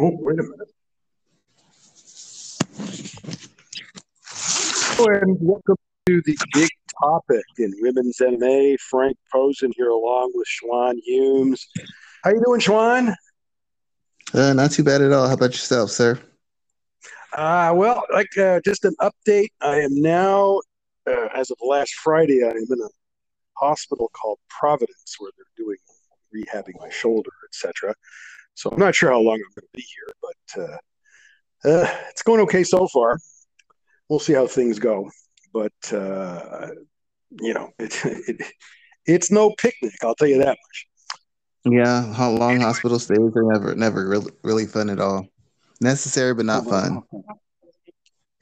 Oh, wait a minute. and welcome to the big topic in women's MMA. Frank Posen here along with Schwan Humes. How you doing, Schwan? Uh, not too bad at all. How about yourself, sir? Uh, well, like uh, just an update. I am now, uh, as of last Friday, I am in a hospital called Providence where they're doing rehabbing my shoulder, etc. So I'm not sure how long I'm going to be here, but uh, uh, it's going okay so far. We'll see how things go, but uh, you know, it, it, it's no picnic. I'll tell you that much. Yeah, how long hospital stays are never never really really fun at all. Necessary but not fun.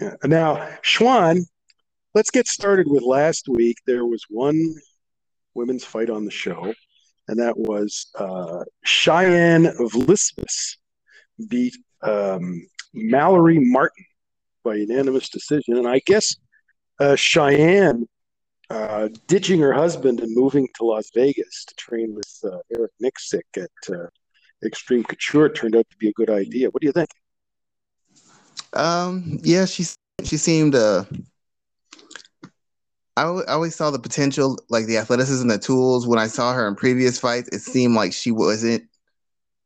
Yeah. Now, Schwan, let's get started with last week. There was one women's fight on the show, and that was uh, Cheyanne Vlismas beat um, Mallory Martin by unanimous decision. And I guess uh, Cheyanne uh, ditching her husband and moving to Las Vegas to train with uh, Eric Nicksick at uh, Extreme Couture turned out to be a good idea. What do you think? Um, yeah, she she seemed. I, I always saw the potential, like the athleticism, the tools. When I saw her in previous fights, it seemed like she wasn't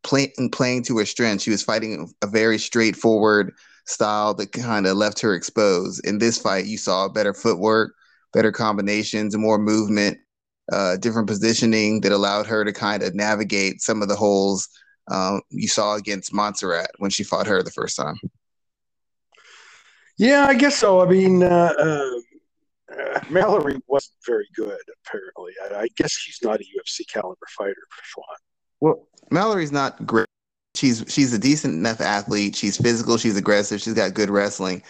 playing playing to her strength. She was fighting a very straightforward style that kind of left her exposed. In this fight, you saw better footwork, better combinations, more movement, uh, different positioning that allowed her to kind of navigate some of the holes um, you saw against Montserrat when she fought her the first time. Yeah, I guess so. I mean, uh, uh, Mallory wasn't very good, apparently. I, I, guess she's not a UFC caliber fighter for Schwan. Well, Mallory's not great. She's she's a decent enough athlete. She's physical. She's aggressive. She's got good wrestling.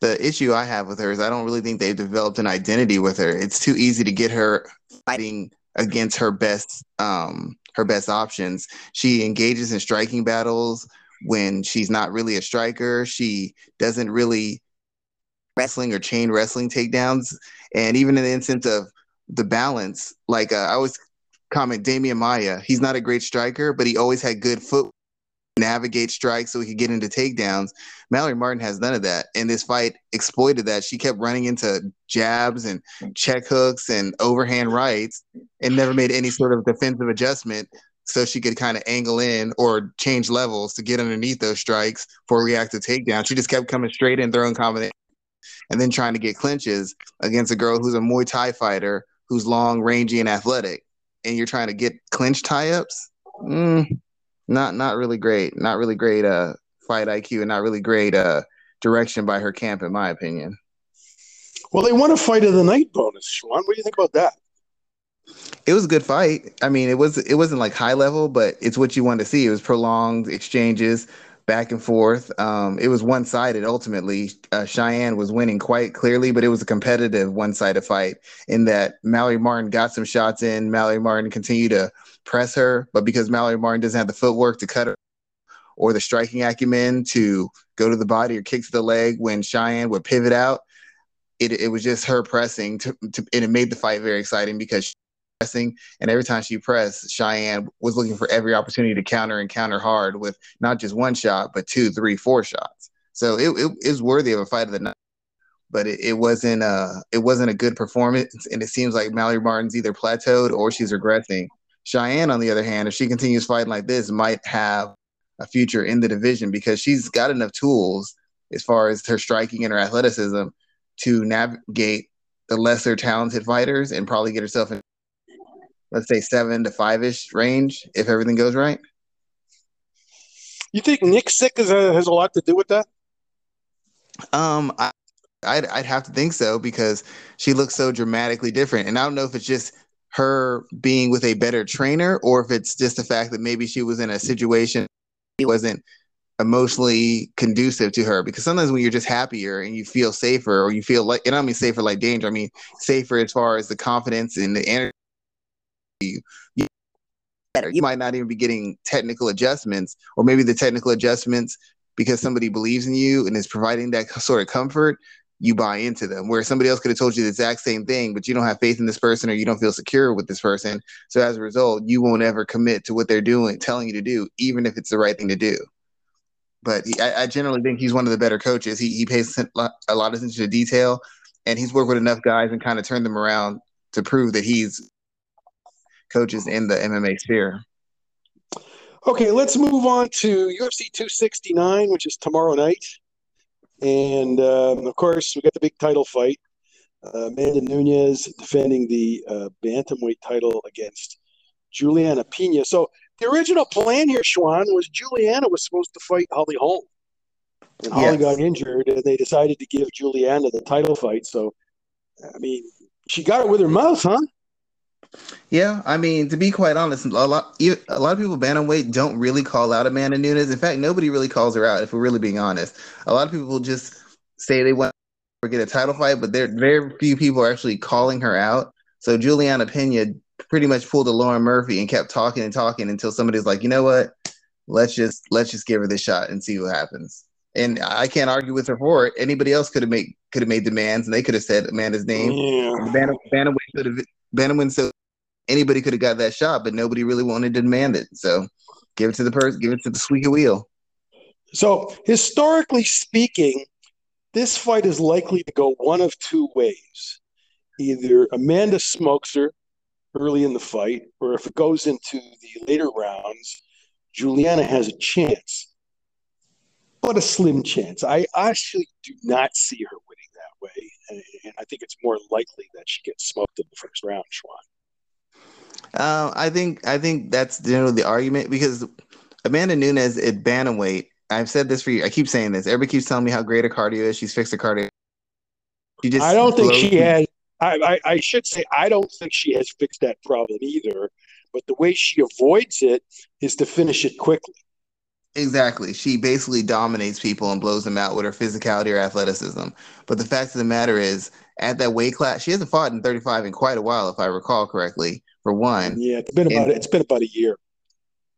The issue I have with her is I don't really think they've developed an identity with her. It's too easy to get her fighting against her best um, her best options. She engages in striking battles when she's not really a striker. She doesn't really wrestling or chain wrestling takedowns. And even in the instance of the balance, like uh, I always comment Demian Maya, he's not a great striker, but he always had good foot navigate strikes so he could get into takedowns. Mallory Martin has none of that. And this fight exploited that. She kept running into jabs and check hooks and overhand rights and never made any sort of defensive adjustment so she could kind of angle in or change levels to get underneath those strikes for reactive takedown. She just kept coming straight in, throwing combinations and then trying to get clinches against a girl who's a Muay Thai fighter who's long, rangy, and athletic, and you're trying to get clinch tie-ups. Mm, not not really great. Not really great uh, fight IQ, and not really great uh, direction by her camp, in my opinion. Well, they won a fight of the night bonus, Schwan. What do you think about that? It was a good fight. I mean, it was it wasn't like high level, but it's what you want to see. It was prolonged exchanges, back and forth. Um, it was one sided ultimately. Uh, Cheyanne was winning quite clearly, but it was a competitive one sided fight in that Mallory Martin got some shots in. Mallory Martin continued to press her, but because Mallory Martin doesn't have the footwork to cut her or the striking acumen to go to the body or kick to the leg when Cheyanne would pivot out, it, it was just her pressing to, to, and it made the fight very exciting because pressing, and every time she pressed, Cheyanne was looking for every opportunity to counter and counter hard with not just one shot, but two, three, four shots. So it, it is worthy of a fight of the night, but it, it wasn't uh it wasn't a good performance, and it seems like Mallory Martin's either plateaued or she's regressing. Cheyanne, on the other hand, if she continues fighting like this, might have a future in the division because she's got enough tools as far as her striking and her athleticism to navigate the lesser talented fighters and probably get herself in let's say seven to five ish range if everything goes right. You think Nicksick is a, has a lot to do with that? Um, I, I'd, I'd have to think so because she looks so dramatically different, and I don't know if it's just her being with a better trainer or if it's just the fact that maybe she was in a situation it wasn't emotionally conducive to her because sometimes when you're just happier and you feel safer or you feel like and I don't mean safer like danger I mean safer as far as the confidence and the energy you, you better. You might not even be getting technical adjustments, or maybe the technical adjustments because somebody believes in you and is providing that sort of comfort. You buy into them, where somebody else could have told you the exact same thing, but you don't have faith in this person or you don't feel secure with this person. So as a result, you won't ever commit to what they're doing, telling you to do, even if it's the right thing to do. but he, I, I, generally think he's one of the better coaches. He he pays a lot of attention to detail, and he's worked with enough guys and kind of turned them around to prove that he's coaches in the MMA sphere. Okay, let's move on to UFC 269, which is tomorrow night. And um, of course, we got the big title fight. Uh, Amanda Nunes defending the uh, bantamweight title against Juliana Pena. So the original plan here, Schwan, was Juliana was supposed to fight Holly Holm. And Holly yes. got injured, and they decided to give Juliana the title fight. So, I mean, she got it with her mouth, huh? Yeah, I mean, to be quite honest, a lot a lot of people bantamweight don't really call out Amanda Nunes. In fact, nobody really calls her out. If we're really being honest, a lot of people just say they want to get a title fight, but there very few people are actually calling her out. So Juliana Pena pretty much pulled a Lauren Murphy and kept talking and talking until somebody's like, you know what, let's just let's just give her this shot and see what happens. And I can't argue with her for it. Anybody else could have made could have made demands and they could have said Amanda's name. Yeah. Could have Bantamweight so anybody could have got that shot, but nobody really wanted to demand it. So give it to the person, give it to the squeaky wheel. So historically speaking, this fight is likely to go one of two ways. Either Amanda smokes her early in the fight, or if it goes into the later rounds, Juliana has a chance, but a slim chance. I actually do not see her winning that way, and, I think it's more likely that she gets smoked in the first round, Schwan. Uh, I think I think that's generally the argument because Amanda Nunes at bantamweight. I've said this for you. I keep saying this. Everybody keeps telling me how great her cardio is. She's fixed her cardio. She just I don't think she has. I, I, I should say I don't think she has fixed that problem either. But the way she avoids it is to finish it quickly. Exactly. She basically dominates people and blows them out with her physicality or athleticism. But the fact of the matter is, at that weight class, she hasn't fought in 35 in quite a while, if I recall correctly for one. Yeah, it's been about and, it's been about a year.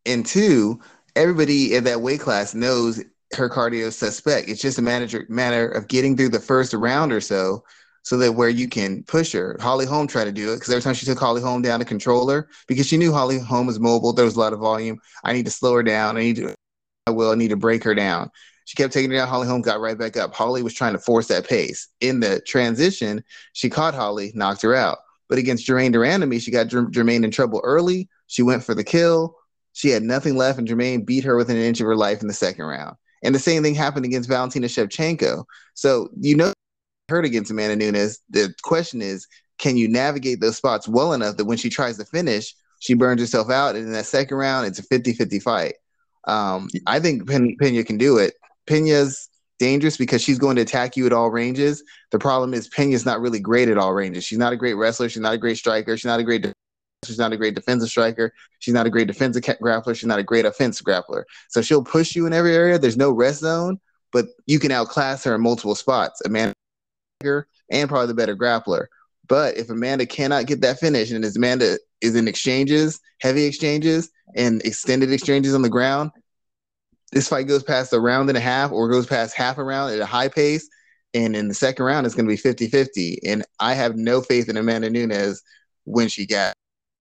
And two, everybody in that weight class knows her cardio is suspect. It's just a manager matter of getting through the first round or so, so that where you can push her. Holly Holm tried to do it because every time she took Holly Holm down to control her, because she knew Holly Holm was mobile, there was a lot of volume. I need to slow her down. I need to, Will. I need to break her down. She kept taking her down. Holly Holm got right back up. Holly was trying to force that pace. In the transition, she caught Holly, knocked her out. But against Germaine de she got Germaine in trouble early. She went for the kill. She had nothing left, and Germaine beat her within an inch of her life in the second round. And the same thing happened against Valentina Shevchenko. So you know, hurt against Amanda Nunes. The question is, can you navigate those spots well enough that when she tries to finish, she burns herself out, and in that second round, it's a 50-50 fight. Um, I think Pena can do it. Pena's dangerous because she's going to attack you at all ranges. The problem is Pena's not really great at all ranges. She's not a great wrestler. She's not a great striker. She's not a great. De- she's not a great defensive striker. She's not a great defensive grappler. She's not a great offensive grappler. So she'll push you in every area. There's no rest zone, but you can outclass her in multiple spots. Amanda and probably the better grappler. But if Amanda cannot get that finish, and Amanda is in exchanges, heavy exchanges, and extended exchanges on the ground, this fight goes past a round and a half or goes past half a round at a high pace. And in the second round, it's going to be 50 50. And I have no faith in Amanda Nunes when she got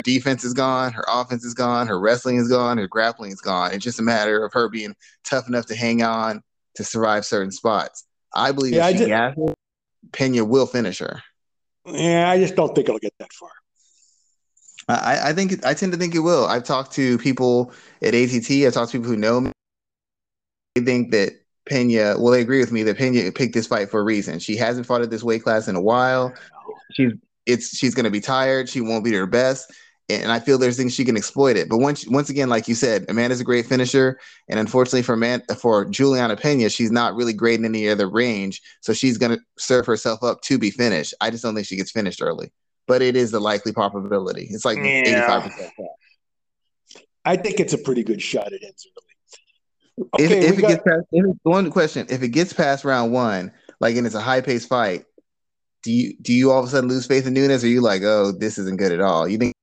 defense is gone, her offense is gone, her wrestling is gone, her grappling is gone. It's just a matter of her being tough enough to hang on to survive certain spots. I believe yeah, I just, Pena will finish her. Yeah, I just don't think it'll get that far. I, I think I tend to think it will. I've talked to people at ATT. I've talked to people who know me think that Pena, well, they agree with me that Pena picked this fight for a reason. She hasn't fought at this weight class in a while. She's it's she's going to be tired. She won't be her best, and I feel there's things she can exploit it. But once once again, like you said, Amanda's a great finisher, and unfortunately for Man for Juliana Pena, she's not really great in any other range. So she's going to serve herself up to be finished. I just don't think she gets finished early, but it is a likely probability. It's like eighty five percent. I think it's a pretty good shot at ends early. Okay, if, if it got... gets past, if, one question: If it gets past round one, like and it's a high paced fight, do you do you all of a sudden lose faith in Nunes, or you like, oh, this isn't good at all? You think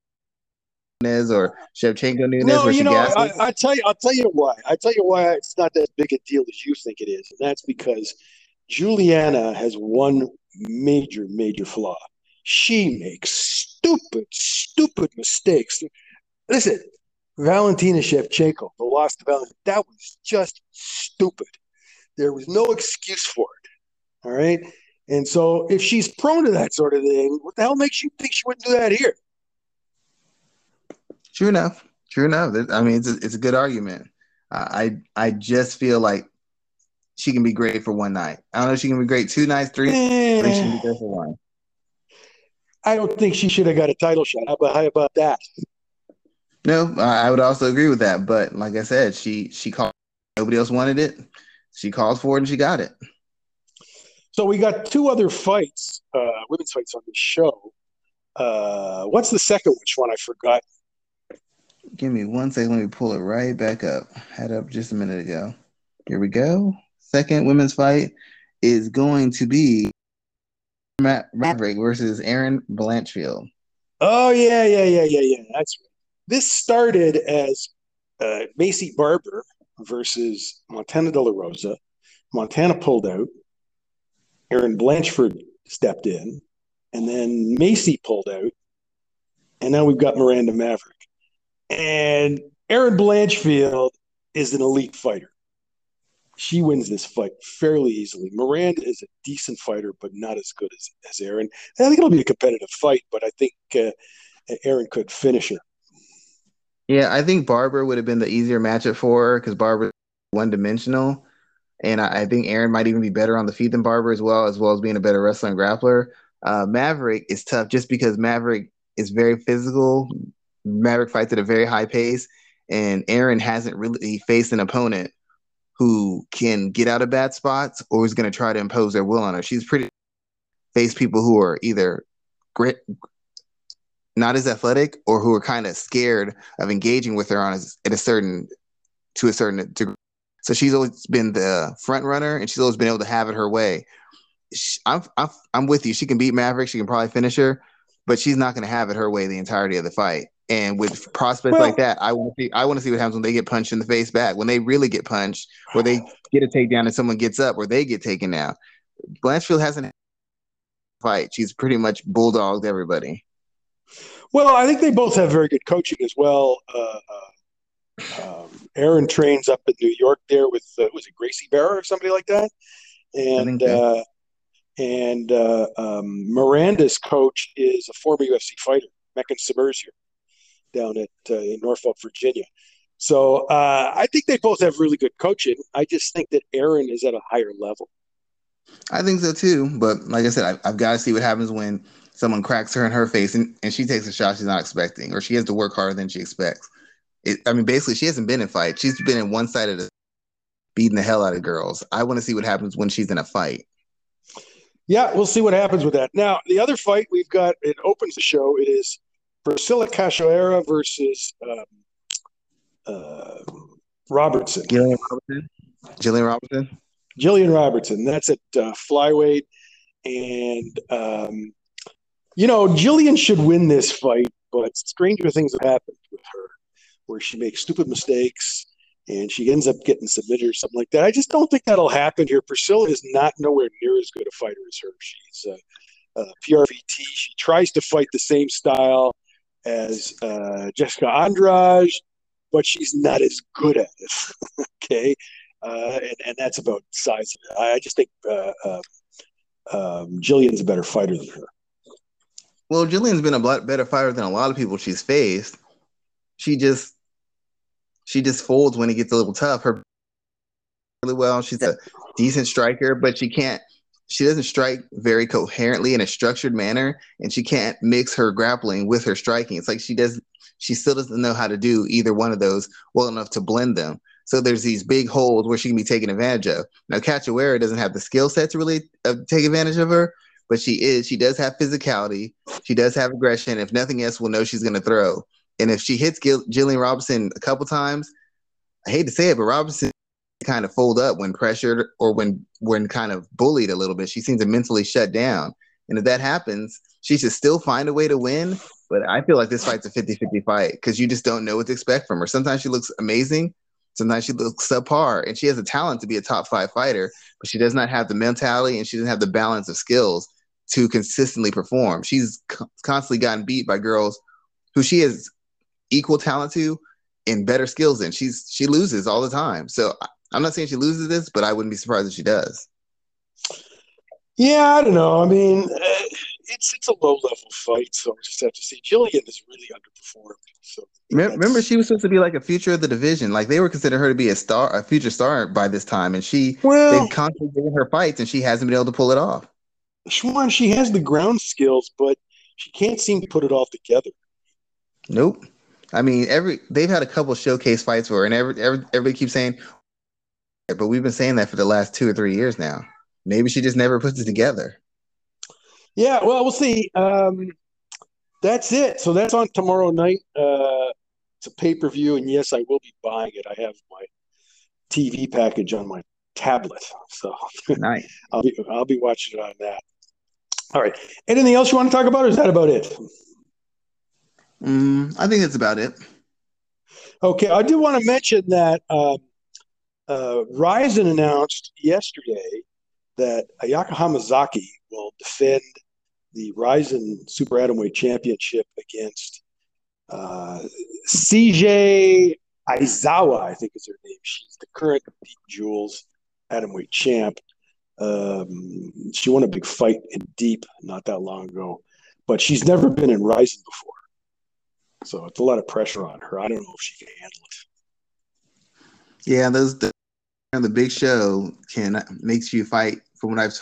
Nunes or Shevchenko Nunes? No, you know, I, I, tell you, I'll tell you why. I tell you why it's not as big a deal as you think it is, and that's because Juliana has one major, major flaw. She makes stupid, stupid mistakes. Listen, Valentina Shevchenko, the loss to Valentina, that was just stupid. There was no excuse for it. All right. And so if she's prone to that sort of thing, what the hell makes you think she wouldn't do that here? True enough. True enough. I mean, it's a, it's a good argument. Uh, I I just feel like she can be great for one night. I don't know if she can be great two nights, three. Eh, she can be great for one. I don't think she should have got a title shot. How about, how about that? No, I would also agree with that. But like I said, she she called. Nobody else wanted it. She called for it and she got it. So we got two other fights, uh, women's fights on the show. Uh, what's the second which one? I forgot. Give me one second. Let me pull it right back up. Had up just a minute ago. Here we go. Second women's fight is going to be Matt Maverick versus Erin Blanchfield. Oh yeah, yeah, yeah, yeah, yeah. That's right. This started as uh, Maycee Barber versus Montana De La Rosa. Montana pulled out. Erin Blanchfield stepped in, and then Maycee pulled out, and now we've got Miranda Maverick. And Erin Blanchfield is an elite fighter. She wins this fight fairly easily. Miranda is a decent fighter, but not as good as, as Erin. I think it'll be a competitive fight, but I think uh, Erin could finish her. Yeah, I think Barber would have been the easier matchup for her because Barber one dimensional. And I, I, think Erin might even be better on the feet than Barber as well, as well as being a better wrestler and grappler. Uh, Maverick is tough just because Maverick is very physical. Maverick fights at a very high pace, and Erin hasn't really faced an opponent who can get out of bad spots or is going to try to impose their will on her. She's pretty face people who are either grit, not as athletic, or who are kind of scared of engaging with her on a, at a certain to a certain degree. So she's always been the front runner, and she's always been able to have it her way. She, I'm, I'm I'm with you. She can beat Maverick. She can probably finish her, but she's not going to have it her way the entirety of the fight. And with prospects well, like that, I want to see I want to see what happens when they get punched in the face back. When they really get punched, where they get a takedown and someone gets up, where they get taken down. Blanchfield hasn't fight. She's pretty much bulldogged everybody. Well, I think they both have very good coaching as well. Uh, uh, um, Erin trains up in New York there with uh, was it Gracie Barra or somebody like that, and. Uh, and uh, um, Miranda's coach is a former UFC fighter, Mekhin Samirzier down at uh, in Norfolk, Virginia. So uh, I think they both have really good coaching. I just think that Erin is at a higher level. I think so too. But like I said, I, have got to see what happens when someone cracks her in her face and, and she takes a shot she's not expecting, or she has to work harder than she expects. It, I mean, basically, she hasn't been in fight. She's been in one side of the beating the hell out of girls. I want to see what happens when she's in a fight. Yeah, we'll see what happens with that. Now, the other fight we've got, it opens the show. It is Priscilla Cachoeira versus um, uh, Robertson. Gillian Robertson. Gillian Robertson. Gillian Robertson. That's at uh, flyweight, and um, you know Gillian should win this fight, but stranger things have happened with her, where she makes stupid mistakes and she ends up getting submitted or something like that. I just don't think that'll happen here. Priscilla is not nowhere near as good a fighter as her. She's a, a PRVT. She tries to fight the same style as uh, Jessica Andrade, but she's not as good at it. okay, uh, and, and that's about size. I just think uh, uh, um, Gillian's a better fighter than her. Well, Gillian's been a lot better fighter than a lot of people she's faced. She just she just folds when it gets a little tough. Her really well. She's a decent striker, but she can't she doesn't strike very coherently in a structured manner and she can't mix her grappling with her striking it's like she does she still doesn't know how to do either one of those well enough to blend them so there's these big holes where she can be taken advantage of now Cachoeira doesn't have the skill set to really uh, take advantage of her but she is she does have physicality she does have aggression if nothing else we'll know she's going to throw and if she hits Gil- Gillian Robinson a couple times I hate to say it but Robinson kind of fold up when pressured or when when kind of bullied a little bit. She seems to mentally shut down. And if that happens, she should still find a way to win. But I feel like this fight's a 50-50 fight because you just don't know what to expect from her. Sometimes she looks amazing, sometimes she looks subpar, and she has a talent to be a top five fighter, but she does not have the mentality and she doesn't have the balance of skills to consistently perform. She's constantly gotten beat by girls who she has equal talent to, and better skills than she's she loses all the time. So I'm not saying she loses this, but I wouldn't be surprised if she does. Yeah, I don't know. I mean, uh, it's it's a low level fight, so we just have to see. Gillian is really underperformed. So remember, she was supposed to be like a future of the division. Like they were considering her to be a star, a future star by this time, and she well, they've constantly given her fights, and she hasn't been able to pull it off. Schwan, she has the ground skills, but she can't seem to put it all together. Nope. I mean, every they've had a couple showcase fights for her, and every, every everybody keeps saying, but we've been saying that for the last two or three years now. Maybe she just never puts it together. Yeah, well, we'll see. Um, that's it. So that's on tomorrow night. Uh, it's a pay per view, and yes, I will be buying it. I have my TV package on my tablet, so nice. I'll be I'll be watching it on that. All right. Anything else you want to talk about, or is that about it? Mm, I think that's about it. Okay, I do want to mention that um, uh, Rizin announced yesterday that Ayaka Hamazaki will defend the Rizin Super Atomweight Championship against uh, Seika Izawa, I think is her name. She's the current Deep Jewels Atomweight champ. Um, she won a big fight in Deep not that long ago, but she's never been in Rizin before. So it's a lot of pressure on her. I don't know if she can handle it. Yeah, those the, the big show can makes you fight. From what I've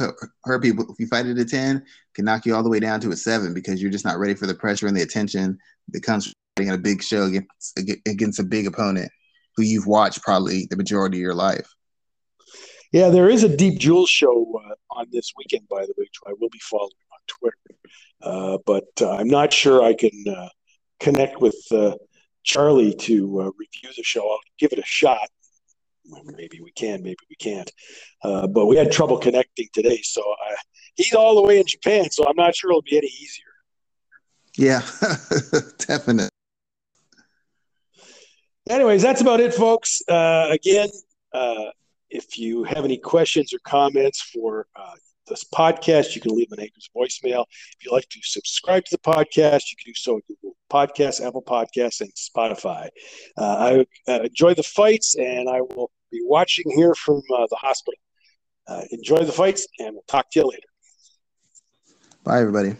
heard, people if you fight at a ten, can knock you all the way down to a seven because you're just not ready for the pressure and the attention that comes from a big show against against a big opponent who you've watched probably the majority of your life. Yeah, there is a Deep Jewels show uh, on this weekend, by the way, which I will be following on Twitter. Uh, but uh, I'm not sure I can uh, connect with uh, Charlie to uh, review the show. I'll give it a shot. Maybe we can, maybe we can't. Uh, but we had trouble connecting today, so I, he's all the way in Japan, so I'm not sure it'll be any easier. Yeah, definitely. Anyways, that's about it, folks. Uh, again, uh, if you have any questions or comments for uh, this podcast, you can leave an Anchor's voicemail. If you'd like to subscribe to the podcast, you can do so at Google Podcasts, Apple Podcasts, and Spotify. Uh, I uh, enjoy the fights, and I will be watching here from uh, the hospital. Uh, enjoy the fights, and we'll talk to you later. Bye, everybody.